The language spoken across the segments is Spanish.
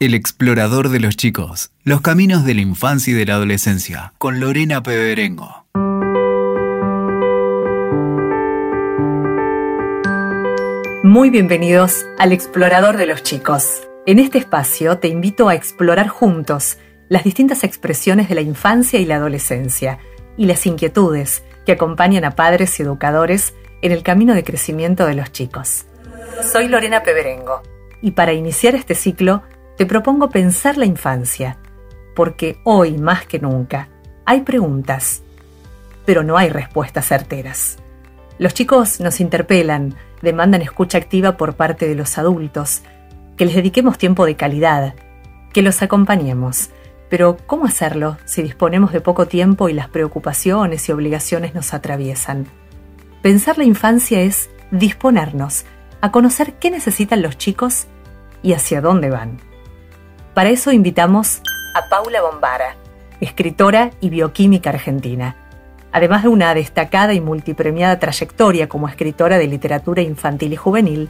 El explorador de los chicos, los caminos de la infancia y de la adolescencia, con Lorena Peberengo. Muy bienvenidos al explorador de los chicos. En este espacio te invito a explorar juntos las distintas expresiones de la infancia y la adolescencia y las inquietudes que acompañan a padres y educadores en el camino de crecimiento de los chicos. Soy Lorena Peberengo y para iniciar este ciclo te propongo pensar la infancia, porque hoy más que nunca hay preguntas, pero no hay respuestas certeras. Los chicos nos interpelan, demandan escucha activa por parte de los adultos, que les dediquemos tiempo de calidad, que los acompañemos. Pero ¿cómo hacerlo si disponemos de poco tiempo y las preocupaciones y obligaciones nos atraviesan? Pensar la infancia es disponernos a conocer qué necesitan los chicos y hacia dónde van. Para eso invitamos a Paula Bombara, escritora y bioquímica argentina. Además de una destacada y multipremiada trayectoria como escritora de literatura infantil y juvenil,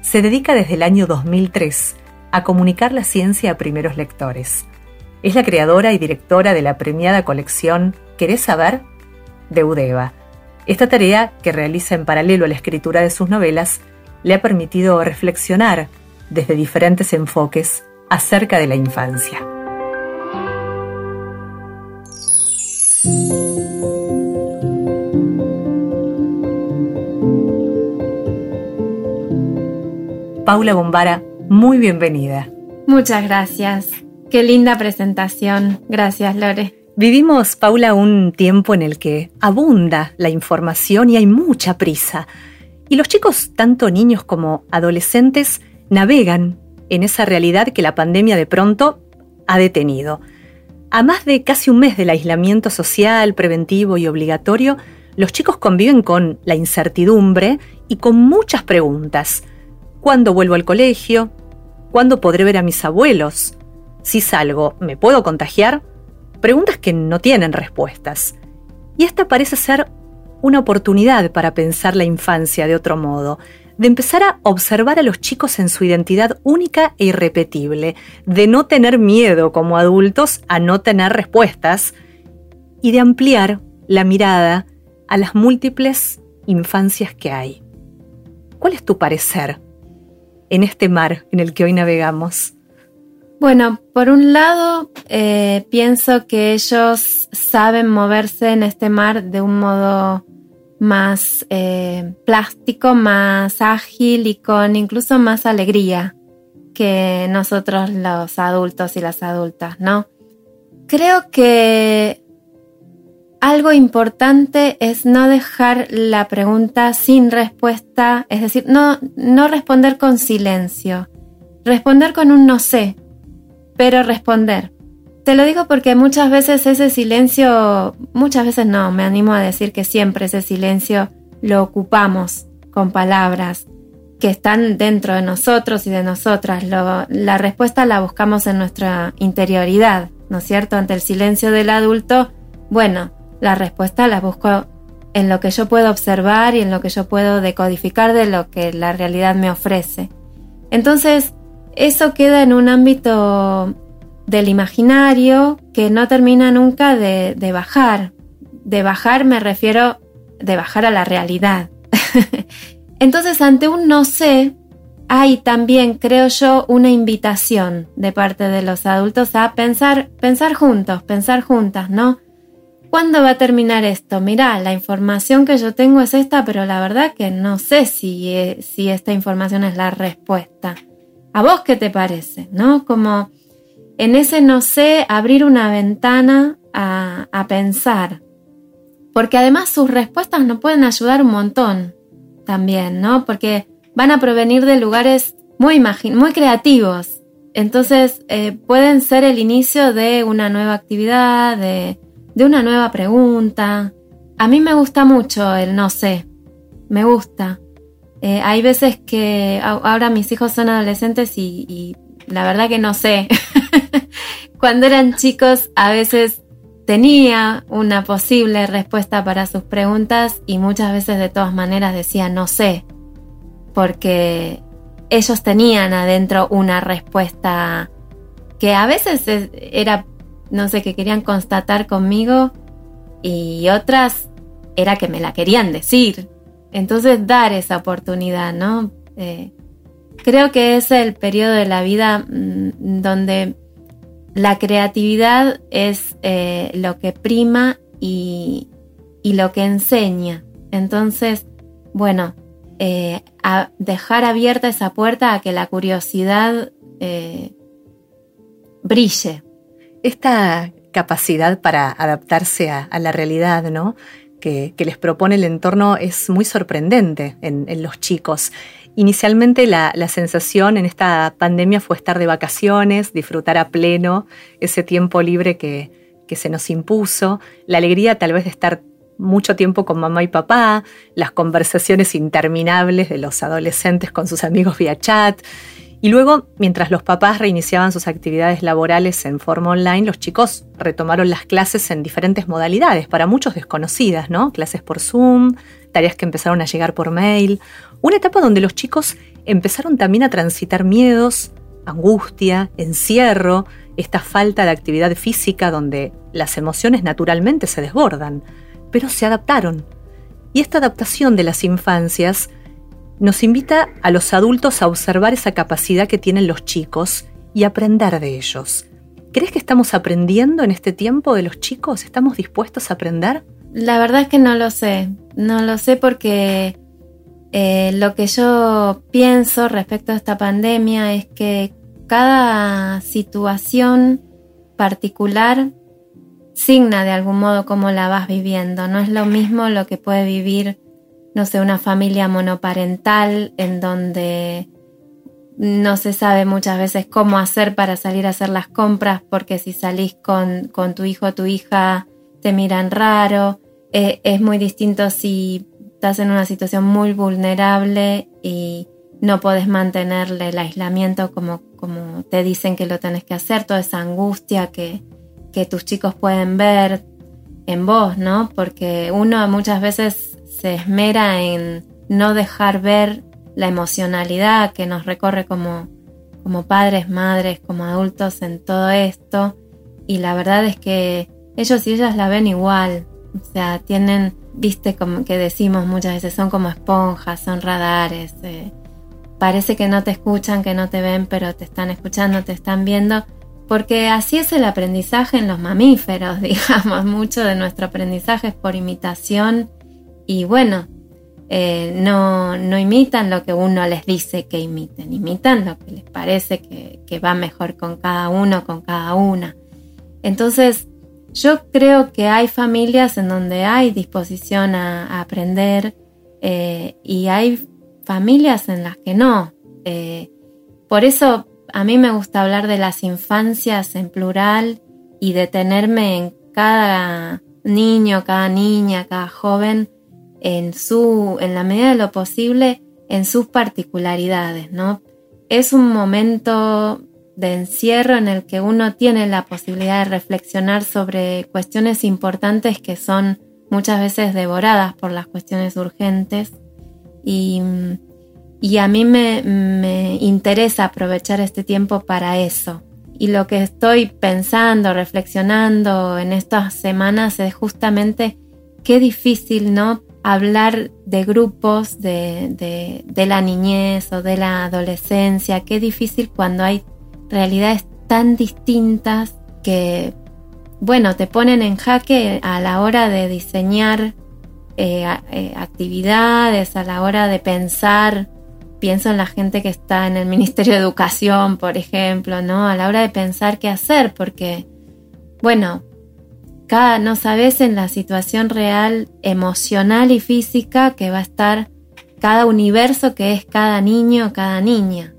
se dedica desde el año 2003 a comunicar la ciencia a primeros lectores. Es la creadora y directora de la premiada colección ¿Querés saber? de Udeva. Esta tarea, que realiza en paralelo a la escritura de sus novelas, le ha permitido reflexionar desde diferentes enfoques acerca de la infancia. Paula Bombara, muy bienvenida. Muchas gracias. Qué linda presentación. Gracias, Lore. Vivimos, Paula, un tiempo en el que abunda la información y hay mucha prisa. Y los chicos, tanto niños como adolescentes, navegan en esa realidad que la pandemia de pronto ha detenido. A más de casi un mes del aislamiento social, preventivo y obligatorio, los chicos conviven con la incertidumbre y con muchas preguntas. ¿Cuándo vuelvo al colegio? ¿Cuándo podré ver a mis abuelos? Si salgo, ¿me puedo contagiar? Preguntas que no tienen respuestas. Y esta parece ser una oportunidad para pensar la infancia de otro modo, de empezar a observar a los chicos en su identidad única e irrepetible, de no tener miedo como adultos a no tener respuestas y de ampliar la mirada a las múltiples infancias que hay. ¿Cuál es tu parecer en este mar en el que hoy navegamos? Bueno, por un lado, eh, pienso que ellos saben moverse en este mar de un modo más eh, plástico, más ágil y con incluso más alegría que nosotros los adultos y las adultas, ¿no? Creo que algo importante es no dejar la pregunta sin respuesta, es decir, no, no responder con silencio, responder con un no sé, pero responder. Te lo digo porque muchas veces ese silencio, muchas veces no, me animo a decir que siempre ese silencio lo ocupamos con palabras que están dentro de nosotros y de nosotras. la respuesta la buscamos en nuestra interioridad, ¿no es cierto? Ante el silencio del adulto, bueno, la respuesta la busco en lo que yo puedo observar y en lo que yo puedo decodificar de lo que la realidad me ofrece. Entonces, eso queda en un ámbito del imaginario que no termina nunca de, bajar. De bajar me refiero de bajar a la realidad. Entonces, ante un no sé, hay también, creo yo, una invitación de parte de los adultos a pensar, pensar juntos, pensar juntas, ¿no? ¿Cuándo va a terminar esto? Mirá, la información que yo tengo es esta, pero la verdad que no sé si, eh, si esta información es la respuesta. ¿A vos qué te parece? ¿No? Como en ese no sé, abrir una ventana a, pensar. Porque además sus respuestas nos pueden ayudar un montón también, ¿no? Porque van a provenir de lugares muy, muy creativos. Entonces eh, pueden ser el inicio de una nueva actividad, de, una nueva pregunta. A mí me gusta mucho el no sé, me gusta. Eh, hay veces que ahora mis hijos son adolescentes y la verdad que no sé. Cuando eran chicos a veces tenía una posible respuesta para sus preguntas y muchas veces de todas maneras decía no sé, porque ellos tenían adentro una respuesta que a veces era, no sé, que querían constatar conmigo y otras era que me la querían decir. Entonces dar esa oportunidad, ¿no? Eh, creo que es el periodo de la vida mm, donde la creatividad es eh, lo que prima y, lo que enseña. Entonces, bueno, eh, a dejar abierta esa puerta a que la curiosidad eh, brille. Esta capacidad para adaptarse a, la realidad, ¿no? Que, les propone el entorno es muy sorprendente en, los chicos. Inicialmente la, sensación en esta pandemia fue estar de vacaciones, disfrutar a pleno ese tiempo libre que, se nos impuso, la alegría tal vez de estar mucho tiempo con mamá y papá, las conversaciones interminables de los adolescentes con sus amigos vía chat. Y luego, mientras los papás reiniciaban sus actividades laborales en forma online, los chicos retomaron las clases en diferentes modalidades, para muchos desconocidas, ¿no? Clases por Zoom, tareas que empezaron a llegar por mail. Una etapa donde los chicos empezaron también a transitar miedos, angustia, encierro, esta falta de actividad física donde las emociones naturalmente se desbordan, pero se adaptaron. Y esta adaptación de las infancias nos invita a los adultos a observar esa capacidad que tienen los chicos y aprender de ellos. ¿Crees que estamos aprendiendo en este tiempo de los chicos? ¿Estamos dispuestos a aprender? La verdad es que no lo sé. No lo sé porque eh, lo que yo pienso respecto a esta pandemia es que cada situación particular signa de algún modo cómo la vas viviendo. No es lo mismo lo que puede vivir, no sé, una familia monoparental en donde no se sabe muchas veces cómo hacer para salir a hacer las compras porque si salís con, tu hijo o tu hija te miran raro. Eh, es muy distinto si estás en una situación muy vulnerable y no podés mantenerle el aislamiento como, como te dicen que lo tenés que hacer, toda esa angustia que, que tus chicos pueden ver en vos, ¿no? Porque uno muchas veces se esmera en no dejar ver la emocionalidad que nos recorre como, como padres, madres, como adultos en todo esto. Y la verdad es que ellos y ellas la ven igual. O sea, tienen, viste, como que decimos muchas veces, son como esponjas, son radares. Eh, parece que no te escuchan, que no te ven, pero te están escuchando, te están viendo porque así es el aprendizaje en los mamíferos, digamos, mucho de nuestro aprendizaje es por imitación y bueno, eh, no, no, imitan lo que uno les dice que imiten, imitan lo que les parece que, va mejor con cada uno, con cada una. Entonces, yo creo que hay familias en donde hay disposición a, aprender eh, y hay familias en las que no. Eh, por eso a mí me gusta hablar de las infancias en plural y detenerme en cada niño, cada niña, cada joven en su, en la medida de lo posible, en sus particularidades, ¿no? Es un momento de encierro en el que uno tiene la posibilidad de reflexionar sobre cuestiones importantes que son muchas veces devoradas por las cuestiones urgentes y y a mí me, interesa aprovechar este tiempo para eso. Y lo que estoy pensando, reflexionando en estas semanas es justamente qué difícil, ¿no? Hablar de grupos de, de, la niñez o de la adolescencia, qué difícil cuando hay realidades tan distintas que, bueno, te ponen en jaque a la hora de diseñar eh, eh, actividades, a la hora de pensar pienso en la gente que está en el Ministerio de Educación, por ejemplo, ¿no? A la hora de pensar qué hacer, porque, bueno, cada, no sabes en la situación real, emocional y física que va a estar cada universo que es cada niño o cada niña.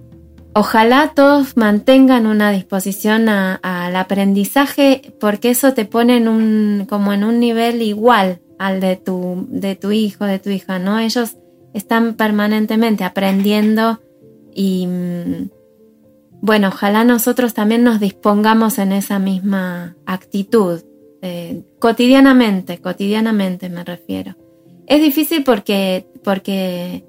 Ojalá todos mantengan una disposición al aprendizaje porque eso te pone en un, como en un nivel igual al de tu, de tu hijo, de tu hija, ¿no? Ellos están permanentemente aprendiendo y mm, bueno, ojalá nosotros también nos dispongamos en esa misma actitud, eh, cotidianamente, cotidianamente me refiero. Es difícil porque, porque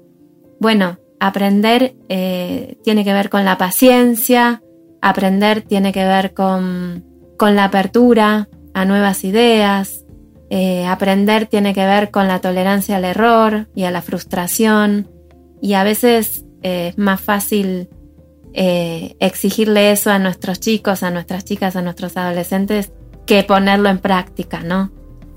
bueno, aprender eh, tiene que ver con la paciencia, aprender tiene que ver con, la apertura a nuevas ideas, eh, aprender tiene que ver con la tolerancia al error y a la frustración y a veces eh, es más fácil exigirle eso a nuestros chicos, a nuestras chicas, a nuestros adolescentes que ponerlo en práctica, ¿no?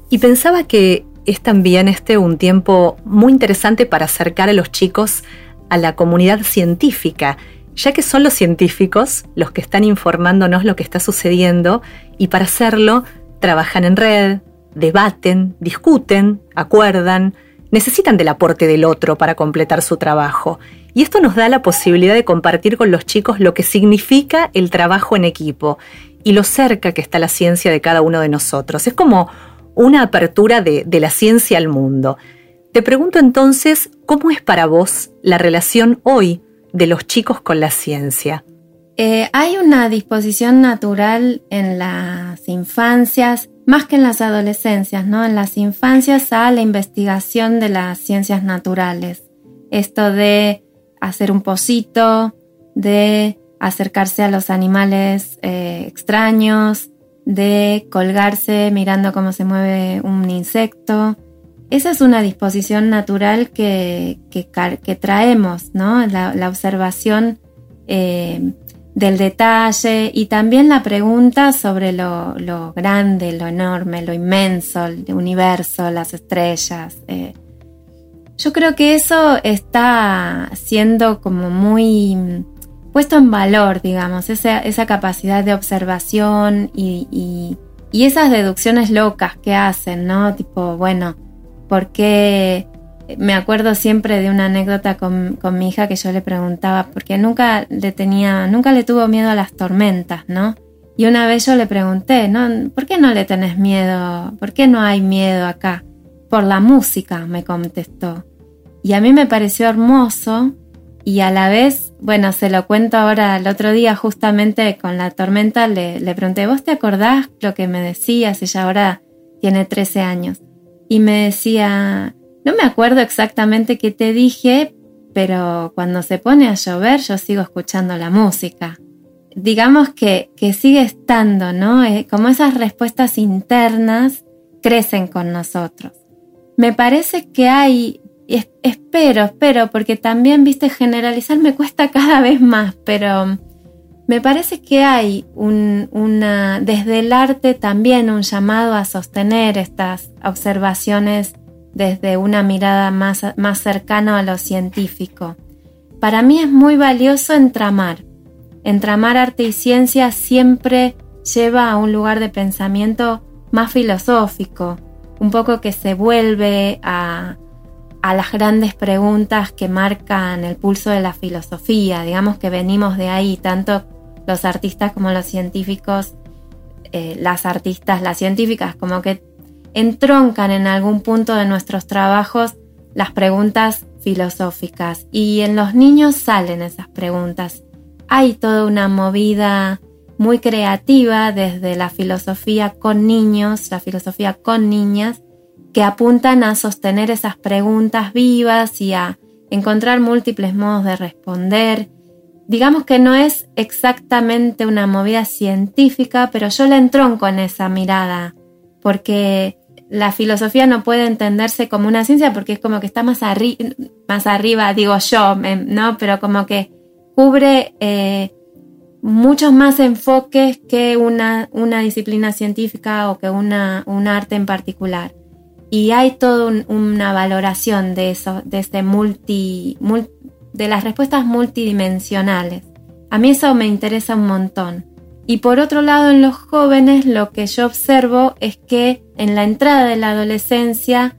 Y pensaba que es también este un tiempo muy interesante para acercar a los chicos a la comunidad científica, ya que son los científicos los que están informándonos lo que está sucediendo y para hacerlo trabajan en red, debaten, discuten, acuerdan, necesitan del aporte del otro para completar su trabajo. Y esto nos da la posibilidad de compartir con los chicos lo que significa el trabajo en equipo y lo cerca que está la ciencia de cada uno de nosotros. Es como una apertura de, la ciencia al mundo. Te pregunto entonces, ¿cómo es para vos la relación hoy de los chicos con la ciencia? Eh, hay una disposición natural en las infancias, más que en las adolescencias, ¿no? En las infancias a la investigación de las ciencias naturales. Esto de hacer un pocito, de acercarse a los animales eh, extraños, de colgarse mirando cómo se mueve un insecto. Esa es una disposición natural que, que, traemos, ¿no? La, observación eh, del detalle y también la pregunta sobre lo, grande, lo enorme, lo inmenso, el universo, las estrellas. Eh. Yo creo que eso está siendo como muy puesto en valor, digamos, esa, esa capacidad de observación y, esas deducciones locas que hacen, ¿no? Tipo, bueno, porque me acuerdo siempre de una anécdota con, mi hija que yo le preguntaba, porque nunca le tenía, nunca le tuvo miedo a las tormentas, ¿no? Y una vez yo le pregunté, ¿no? ¿Por qué no le tenés miedo? ¿Por qué no hay miedo acá? Por la música, me contestó. Y a mí me pareció hermoso y a la vez, bueno, se lo cuento ahora el otro día justamente con la tormenta, le, le pregunté, ¿vos te acordás lo que me decías? Ella ahora tiene 13 años. Y me decía, no me acuerdo exactamente qué te dije, pero cuando se pone a llover yo sigo escuchando la música. Digamos que, que sigue estando, ¿no? Eh, como esas respuestas internas crecen con nosotros. Me parece que hay espero, espero, porque también, viste, generalizar me cuesta cada vez más, pero me parece que hay una, desde el arte también un llamado a sostener estas observaciones desde una mirada más, más cercana a lo científico. Para mí es muy valioso entramar. Entramar arte y ciencia siempre lleva a un lugar de pensamiento más filosófico, un poco que se vuelve a, a las grandes preguntas que marcan el pulso de la filosofía. Digamos que venimos de ahí, tanto los artistas como los científicos, eh, las artistas, las científicas, como que entroncan en algún punto de nuestros trabajos las preguntas filosóficas. Y en los niños salen esas preguntas. Hay toda una movida muy creativa desde la filosofía con niños, la filosofía con niñas, que apuntan a sostener esas preguntas vivas y a encontrar múltiples modos de responder. Digamos que no es exactamente una movida científica, pero yo la entronco en esa mirada, porque la filosofía no puede entenderse como una ciencia porque es como que está más, más arriba, digo yo, ¿no? Pero como que cubre eh, muchos más enfoques que una, una disciplina científica o que una, un arte en particular y hay toda una valoración de eso, de este multi, de las respuestas multidimensionales. A mí eso me interesa un montón. Y por otro lado, en los jóvenes lo que yo observo es que en la entrada de la adolescencia,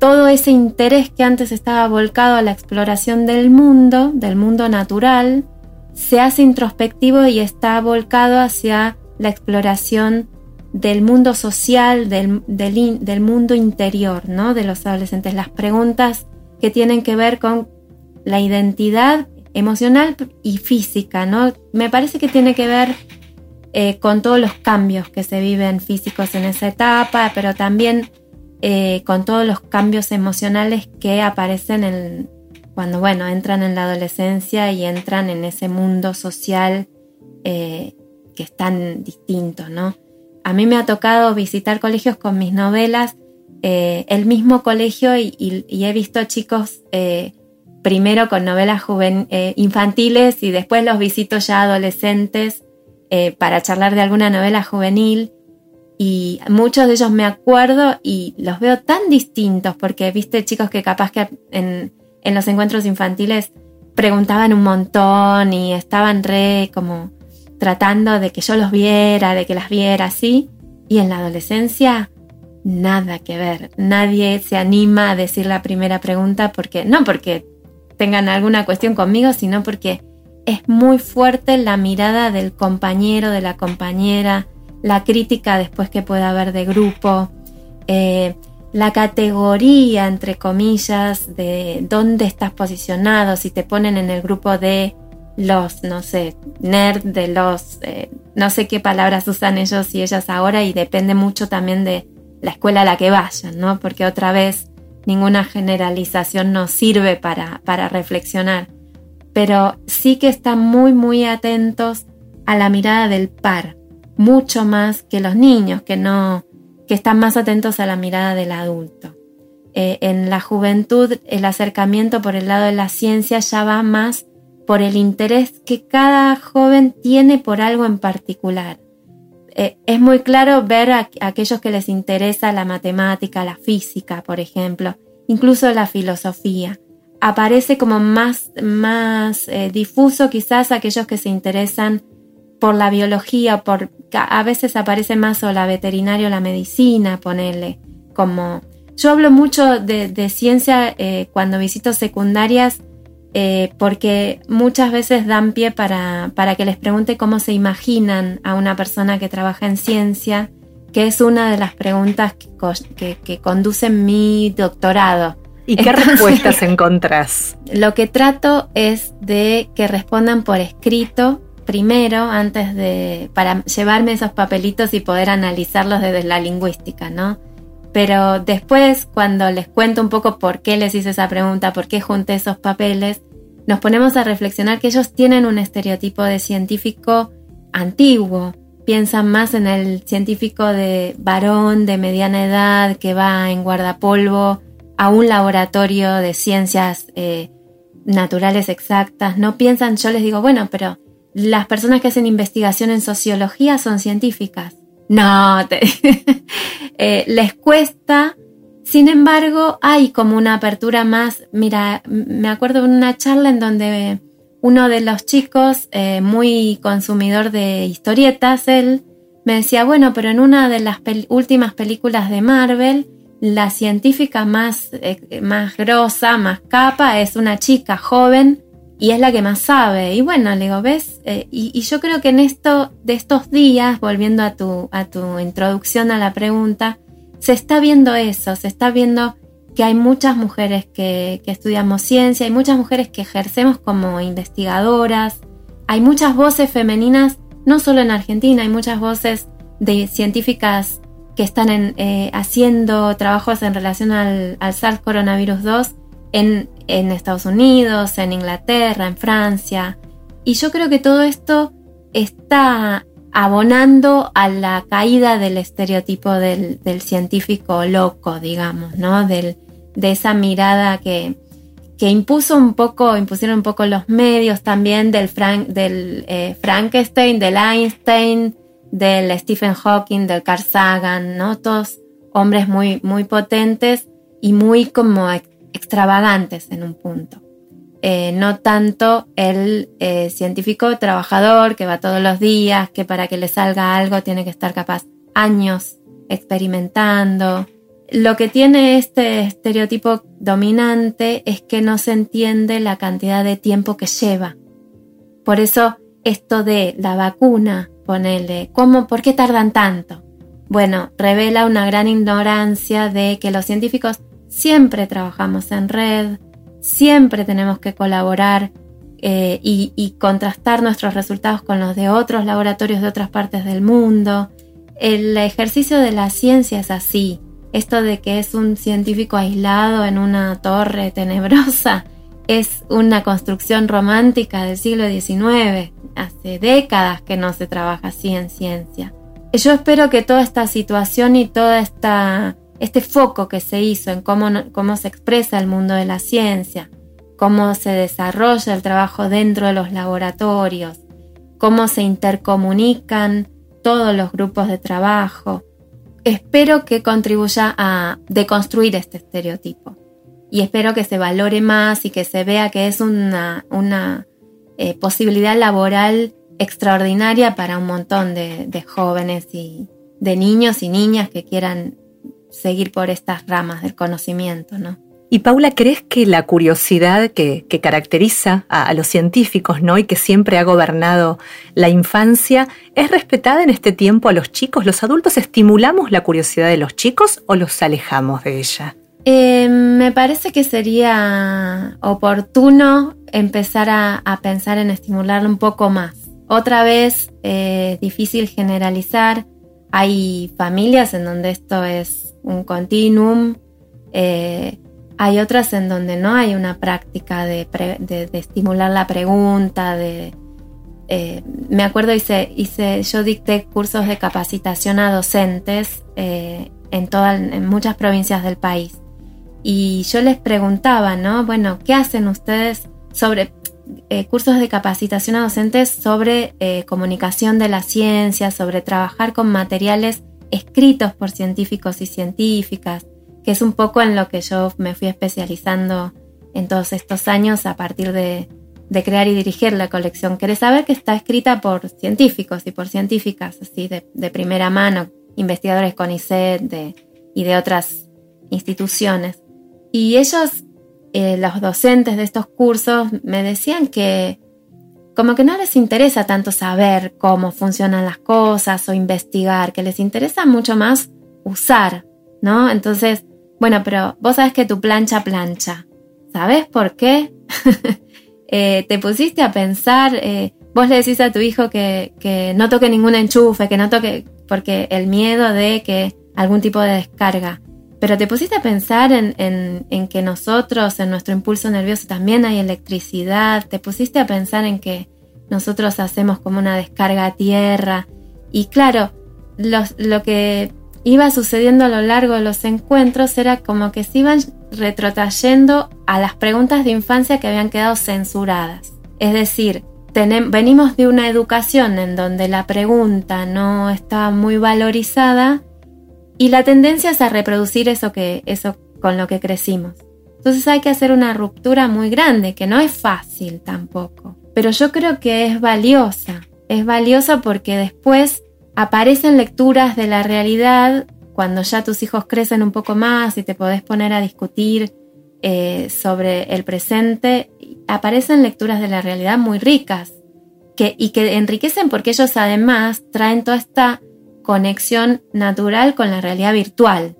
todo ese interés que antes estaba volcado a la exploración del mundo, del mundo natural, se hace introspectivo y está volcado hacia la exploración del mundo social, del, del, mundo interior, ¿no? De los adolescentes. Las preguntas que tienen que ver con la identidad emocional y física, ¿no? Me parece que tiene que ver eh, con todos los cambios que se viven físicos en esa etapa, pero también eh, con todos los cambios emocionales que aparecen en, cuando, bueno, entran en la adolescencia y entran en ese mundo social eh, que están distintos, ¿no? A mí me ha tocado visitar colegios con mis novelas, el mismo colegio y, he visto chicos primero con novelas infantiles y después los visito ya adolescentes para charlar de alguna novela juvenil y muchos de ellos me acuerdo y los veo tan distintos porque viste chicos que capaz que en, en los encuentros infantiles preguntaban un montón y estaban re como tratando de que yo los viera, de que las viera así. Y en la adolescencia, nada que ver. Nadie se anima a decir la primera pregunta porque, no porque tengan alguna cuestión conmigo, sino porque es muy fuerte la mirada del compañero, de la compañera, la crítica después que pueda haber de grupo. Eh, la categoría, entre comillas, de dónde estás posicionado, si te ponen en el grupo de los, no sé, nerd, de los, eh, no sé qué palabras usan ellos y ellas ahora y depende mucho también de la escuela a la que vayan, ¿no? Porque otra vez ninguna generalización nos sirve para, para reflexionar, pero sí que están muy, muy atentos a la mirada del par, mucho más que los niños, que no, que están más atentos a la mirada del adulto. Eh, en la juventud el acercamiento por el lado de la ciencia ya va más por el interés que cada joven tiene por algo en particular. Eh, es muy claro ver a, aquellos que les interesa la matemática, la física, por ejemplo, incluso la filosofía. Aparece como más, más eh, difuso quizás aquellos que se interesan por la biología, por, a veces aparece más o la veterinaria o la medicina, ponerle como... Yo hablo mucho de, ciencia eh, cuando visito secundarias eh, porque muchas veces dan pie para, para, que les pregunte cómo se imaginan a una persona que trabaja en ciencia, que es una de las preguntas que, que, conducen mi doctorado. ¿Y qué respuestas encontrás? Lo que trato es de que respondan por escrito primero antes de, para llevarme esos papelitos y poder analizarlos desde la lingüística, ¿no? Pero después, cuando les cuento un poco por qué les hice esa pregunta, por qué junté esos papeles, nos ponemos a reflexionar que ellos tienen un estereotipo de científico antiguo. Piensan más en el científico de varón de mediana edad que va en guardapolvo a un laboratorio de ciencias eh, naturales exactas. No piensan, yo les digo, bueno, pero las personas que hacen investigación en sociología son científicas. No, eh, les cuesta. Sin embargo, hay como una apertura más. Mira, me acuerdo de una charla en donde uno de los chicos, eh, muy consumidor de historietas, él me decía, bueno, pero en una de las últimas películas de Marvel, la científica más, eh, más grosa, más capa, es una chica joven y es la que más sabe. Y bueno, le digo, ¿ves? Eh, y, yo creo que en esto de estos días, volviendo a tu, a tu introducción a la pregunta, se está viendo eso, se está viendo que hay muchas mujeres que, estudiamos ciencia, hay muchas mujeres que ejercemos como investigadoras, hay muchas voces femeninas, no solo en Argentina, hay muchas voces de científicas que están eh, haciendo trabajos en relación al, al SARS coronavirus 2 en, Estados Unidos, en Inglaterra, en Francia. Y yo creo que todo esto está abonando a la caída del estereotipo del, científico loco, digamos, ¿no? de esa mirada que, que, impuso un poco, impusieron un poco los medios también del, del eh, Frankenstein, del Einstein, del Stephen Hawking, del Carl Sagan, ¿no? Todos hombres muy, muy potentes y muy como extravagantes en un punto. Eh, no tanto el eh, científico trabajador que va todos los días, que para que le salga algo tiene que estar capaz años experimentando. Lo que tiene este estereotipo dominante es que no se entiende la cantidad de tiempo que lleva. Por eso esto de la vacuna, ponele, ¿cómo, ¿por qué tardan tanto? Bueno, revela una gran ignorancia de que los científicos siempre trabajamos en red, siempre tenemos que colaborar eh, y, contrastar nuestros resultados con los de otros laboratorios de otras partes del mundo. El ejercicio de la ciencia es así. Esto de que es un científico aislado en una torre tenebrosa es una construcción romántica del siglo XIX. Hace décadas que no se trabaja así en ciencia. Yo espero que toda esta situación y todo esta, este foco que se hizo en cómo, cómo se expresa el mundo de la ciencia, cómo se desarrolla el trabajo dentro de los laboratorios, cómo se intercomunican todos los grupos de trabajo, espero que contribuya a deconstruir este estereotipo. Y espero que se valore más y que se vea que es una, una eh, posibilidad laboral extraordinaria para un montón de, de jóvenes y de niños y niñas que quieran seguir por estas ramas del conocimiento, ¿no? Y Paula, ¿crees que la curiosidad que, caracteriza a, los científicos ¿no? y que siempre ha gobernado la infancia es respetada en este tiempo a los chicos? ¿Los adultos estimulamos la curiosidad de los chicos o los alejamos de ella? Eh, me parece que sería oportuno empezar a, pensar en estimularlo un poco más. Otra vez, eh, difícil generalizar. Hay familias en donde esto es un continuum. Eh, hay otras en donde no hay una práctica de, estimular la pregunta, de, me acuerdo hice, hice, yo dicté cursos de capacitación a docentes en, en muchas provincias del país y yo les preguntaba, ¿no? Bueno, ¿qué hacen ustedes sobre eh, cursos de capacitación a docentes sobre eh, comunicación de la ciencia, sobre trabajar con materiales escritos por científicos y científicas, que es un poco en lo que yo me fui especializando en todos estos años a partir de, crear y dirigir la colección. Querés saber que está escrita por científicos y por científicas, así de, primera mano, investigadores con ICET y de otras instituciones. Y ellos, eh, los docentes de estos cursos, me decían que como que no les interesa tanto saber cómo funcionan las cosas o investigar, que les interesa mucho más usar, ¿no? Entonces, bueno, pero vos sabes que tu plancha plancha. ¿Sabes por qué? Eh, te pusiste a pensar, eh, vos le decís a tu hijo que, que no toque ningún enchufe, que no toque, porque el miedo de que algún tipo de descarga. Pero te pusiste a pensar en, que nosotros, en nuestro impulso nervioso, también hay electricidad. Te pusiste a pensar en que nosotros hacemos como una descarga a tierra. Y claro, lo que iba sucediendo a lo largo de los encuentros era como que se iban retrotrayendo a las preguntas de infancia que habían quedado censuradas. Es decir, venimos de una educación en donde la pregunta no estaba muy valorizada y la tendencia es a reproducir eso, que, eso con lo que crecimos. Entonces hay que hacer una ruptura muy grande, que no es fácil tampoco. Pero yo creo que es valiosa. Es valiosa porque después aparecen lecturas de la realidad cuando ya tus hijos crecen un poco más y te podés poner a discutir eh, sobre el presente, aparecen lecturas de la realidad muy ricas que, y que enriquecen porque ellos además traen toda esta conexión natural con la realidad virtual,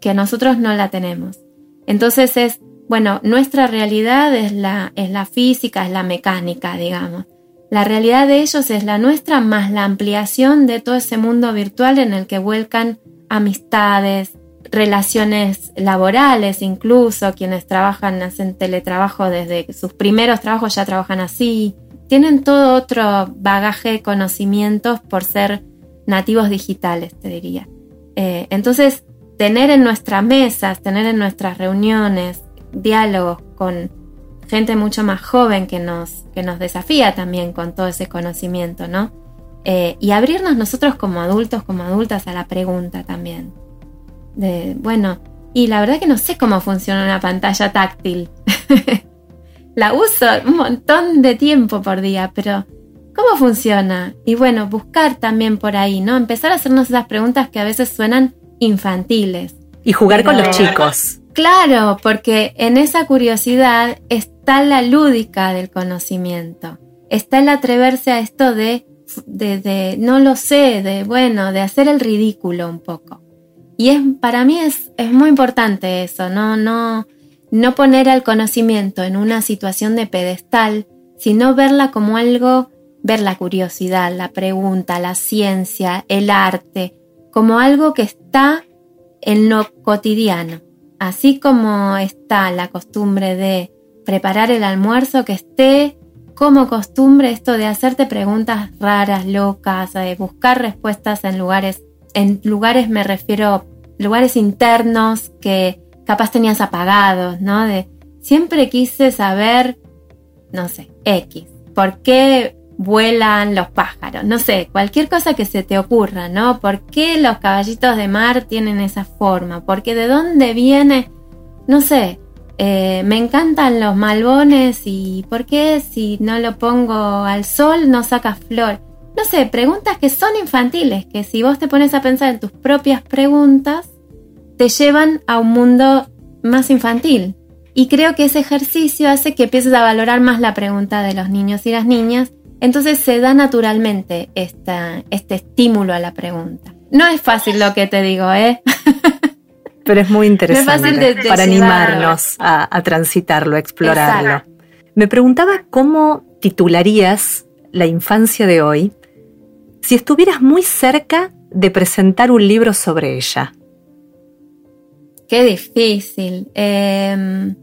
que nosotros no la tenemos. Entonces es, bueno, nuestra realidad es la, es la física, es la mecánica, digamos. La realidad de ellos es la nuestra más la ampliación de todo ese mundo virtual en el que vuelcan amistades, relaciones laborales, incluso quienes trabajan, hacen teletrabajo desde sus primeros trabajos ya trabajan así. Tienen todo otro bagaje de conocimientos por ser nativos digitales, te diría. Eh, entonces, tener en nuestras mesas, tener en nuestras reuniones diálogos con gente mucho más joven que nos, que nos desafía también con todo ese conocimiento, ¿no? Eh, y abrirnos nosotros como adultos, como adultas a la pregunta también. De, bueno, y la verdad que no sé cómo funciona una pantalla táctil. la uso un montón de tiempo por día, pero ¿Cómo funciona? Y bueno, buscar también por ahí, ¿no? Empezar a hacernos esas preguntas que a veces suenan infantiles. Y jugar con los chicos. Claro, porque en esa curiosidad está la lúdica del conocimiento. Está el atreverse a esto de, de, no lo sé, de bueno, de hacer el ridículo un poco. Y es, para mí es, es muy importante eso, ¿no? No, no poner al conocimiento en una situación de pedestal, sino verla como algo ver la curiosidad, la pregunta, la ciencia, el arte, como algo que está en lo cotidiano. Así como está la costumbre de preparar el almuerzo, que esté como costumbre esto de hacerte preguntas raras, locas, de buscar respuestas en lugares, en lugares me refiero, lugares internos que capaz tenías apagados, ¿no? De siempre quise saber, no sé, X, ¿por qué vuelan los pájaros? No sé, cualquier cosa que se te ocurra, ¿no? ¿Por qué los caballitos de mar tienen esa forma? ¿Por qué de dónde viene? No sé, eh, me encantan los malbones y ¿por qué si no lo pongo al sol no saca flor? No sé, preguntas que son infantiles, que si vos te pones a pensar en tus propias preguntas, te llevan a un mundo más infantil. Y creo que ese ejercicio hace que empieces a valorar más la pregunta de los niños y las niñas. Entonces se da naturalmente este estímulo a la pregunta. No es fácil lo que te digo, ¿eh? Pero es muy interesante para animarnos a, transitarlo, a explorarlo. Me preguntaba cómo titularías la infancia de hoy si estuvieras muy cerca de presentar un libro sobre ella. Qué difícil. Em,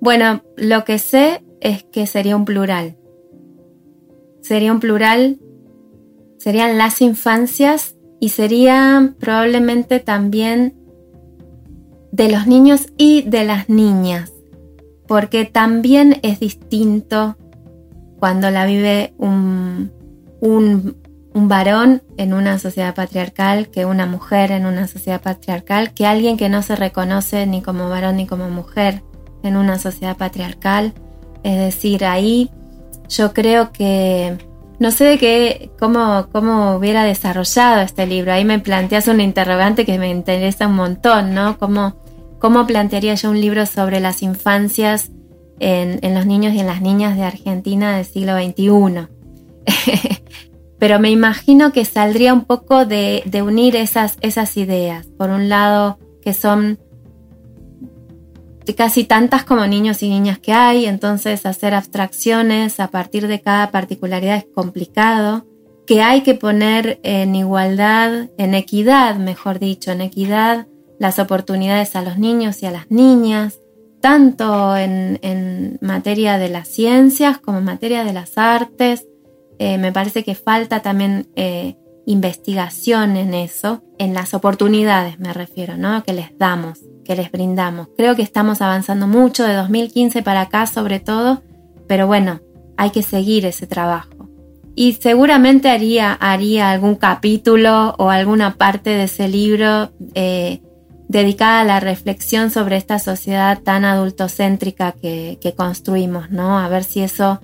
bueno, lo que sé es que sería un plural. Sería un plural, serían las infancias y sería probablemente también de los niños y de las niñas, porque también es distinto cuando la vive un, un, varón en una sociedad patriarcal que una mujer en una sociedad patriarcal, que alguien que no se reconoce ni como varón ni como mujer en una sociedad patriarcal. Es decir, ahí yo creo que no sé de qué, cómo, cómo hubiera desarrollado este libro. Ahí me planteas una interrogante que me interesa un montón, ¿no? ¿Cómo, ¿Cómo plantearía yo un libro sobre las infancias en, los niños y en las niñas de Argentina del siglo XXI? Pero me imagino que saldría un poco de, unir esas, esas ideas. Por un lado, que son casi tantas como niños y niñas que hay, entonces hacer abstracciones a partir de cada particularidad es complicado, que hay que poner en igualdad, en equidad, mejor dicho, en equidad las oportunidades a los niños y a las niñas, tanto en, materia de las ciencias como en materia de las artes. Eh, me parece que falta también eh, investigación en eso, en las oportunidades me refiero, ¿no? Que les damos, que les brindamos. Creo que estamos avanzando mucho de 2015 para acá sobre todo, pero bueno, hay que seguir ese trabajo. Y seguramente haría, haría algún capítulo o alguna parte de ese libro eh, dedicada a la reflexión sobre esta sociedad tan adultocéntrica que, construimos, ¿no? A ver si eso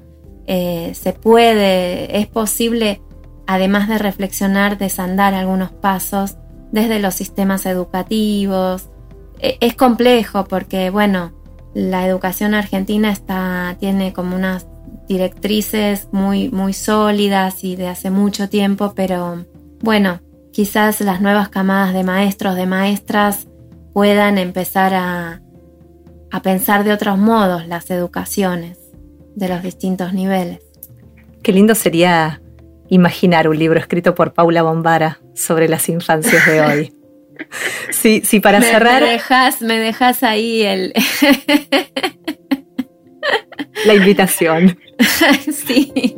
eh, se puede, es posible, además de reflexionar, desandar algunos pasos desde los sistemas educativos. E, es complejo porque, bueno, la educación argentina está, tiene como unas directrices muy, muy sólidas y de hace mucho tiempo, pero bueno, quizás las nuevas camadas de maestros, de maestras, puedan empezar a, pensar de otros modos las educaciones de los distintos niveles. Qué lindo sería imaginar un libro escrito por Paula Bombara sobre las infancias de hoy. Sí, sí, para cerrar. Me dejas, me dejas ahí el. La invitación. sí.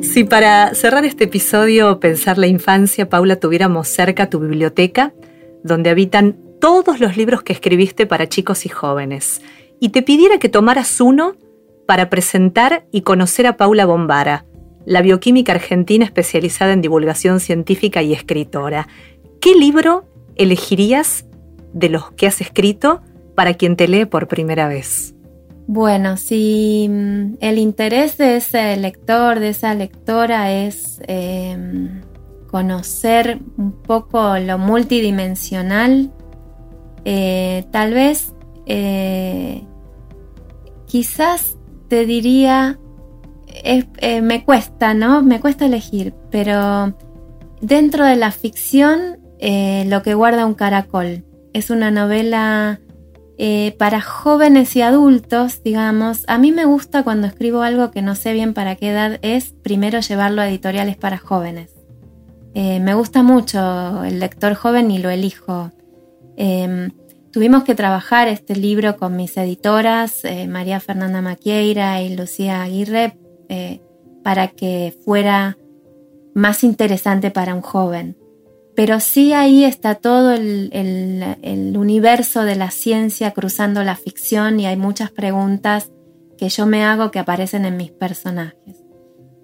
Si para cerrar este episodio, pensar la infancia, Paula, tuviéramos cerca tu biblioteca, donde habitan todos los libros que escribiste para chicos y jóvenes, y te pidiera que tomaras uno para presentar y conocer a Paula Bombara, la bioquímica argentina especializada en divulgación científica y escritora, ¿qué libro elegirías de los que has escrito para quien te lee por primera vez? Bueno, si mm, el interés de ese lector, de esa lectora es em, conocer un poco lo multidimensional, eh, tal vez eh, quizás te diría, eh, me cuesta, ¿no? Me cuesta elegir, pero dentro de la ficción, lo que guarda un caracol es una novela eh, para jóvenes y adultos, digamos, a mí me gusta cuando escribo algo que no sé bien para qué edad es, primero llevarlo a editoriales para jóvenes. Eh, me gusta mucho el lector joven y lo elijo. Em, tuvimos que trabajar este libro con mis editoras, eh, María Fernanda Maquieira y Lucía Aguirre, eh, para que fuera más interesante para un joven. Pero sí ahí está todo el, el, universo de la ciencia cruzando la ficción y hay muchas preguntas que yo me hago que aparecen en mis personajes.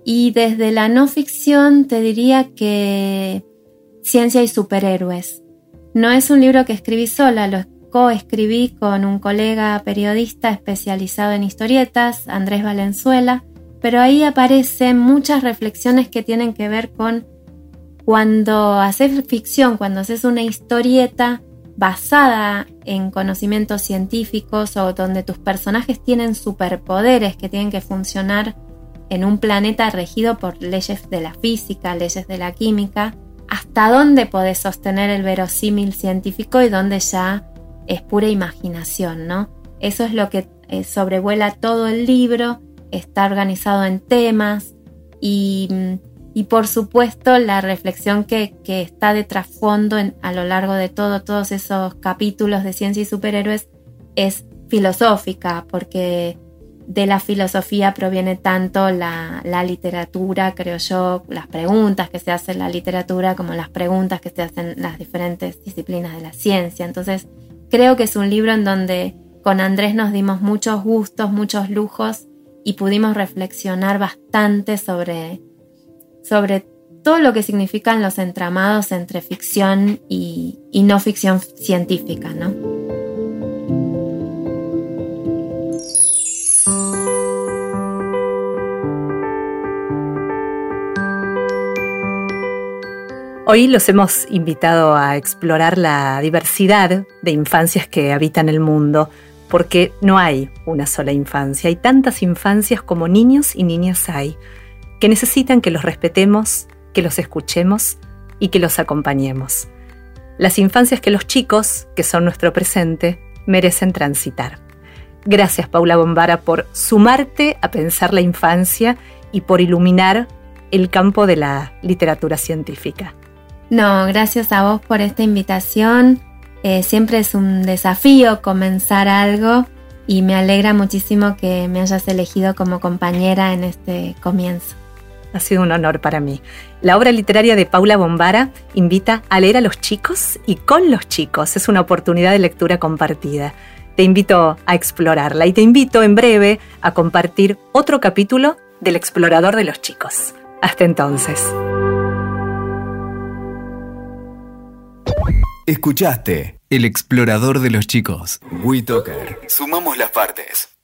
Y desde la no ficción te diría que Ciencia y Superhéroes. No es un libro que escribí sola, lo coescribí con un colega periodista especializado en historietas, Andrés Valenzuela, pero ahí aparecen muchas reflexiones que tienen que ver con cuando haces ficción, cuando haces una historieta basada en conocimientos científicos o donde tus personajes tienen superpoderes que tienen que funcionar en un planeta regido por leyes de la física, leyes de la química, hasta dónde podés sostener el verosímil científico y dónde ya es pura imaginación, ¿no? Eso es lo que eh, sobrevuela todo el libro, está organizado en temas y, por supuesto la reflexión que, está de trasfondo a lo largo de todo, todos esos capítulos de ciencia y superhéroes es filosófica, porque de la filosofía proviene tanto la, literatura, creo yo, las preguntas que se hacen en la literatura como las preguntas que se hacen en las diferentes disciplinas de la ciencia. Entonces, creo que es un libro en donde con Andrés nos dimos muchos gustos, muchos lujos y pudimos reflexionar bastante sobre, sobre todo lo que significan los entramados entre ficción y, y no ficción científica, ¿no? Hoy los hemos invitado a explorar la diversidad de infancias que habitan el mundo, porque no hay una sola infancia, hay tantas infancias como niños y niñas hay, que necesitan que los respetemos, que los escuchemos y que los acompañemos. Las infancias que los chicos, que son nuestro presente, merecen transitar. Gracias Paula Bombara por sumarte a pensar la infancia y por iluminar el campo de la literatura científica. No, gracias a vos por esta invitación. Eh, siempre es un desafío comenzar algo y me alegra muchísimo que me hayas elegido como compañera en este comienzo. Ha sido un honor para mí. La obra literaria de Paula Bombara invita a leer a los chicos y con los chicos. Es una oportunidad de lectura compartida. Te invito a explorarla y te invito en breve a compartir otro capítulo del Explorador de los Chicos. Hasta entonces. Escuchaste El explorador de los chicos. WeToker. Sumamos las partes.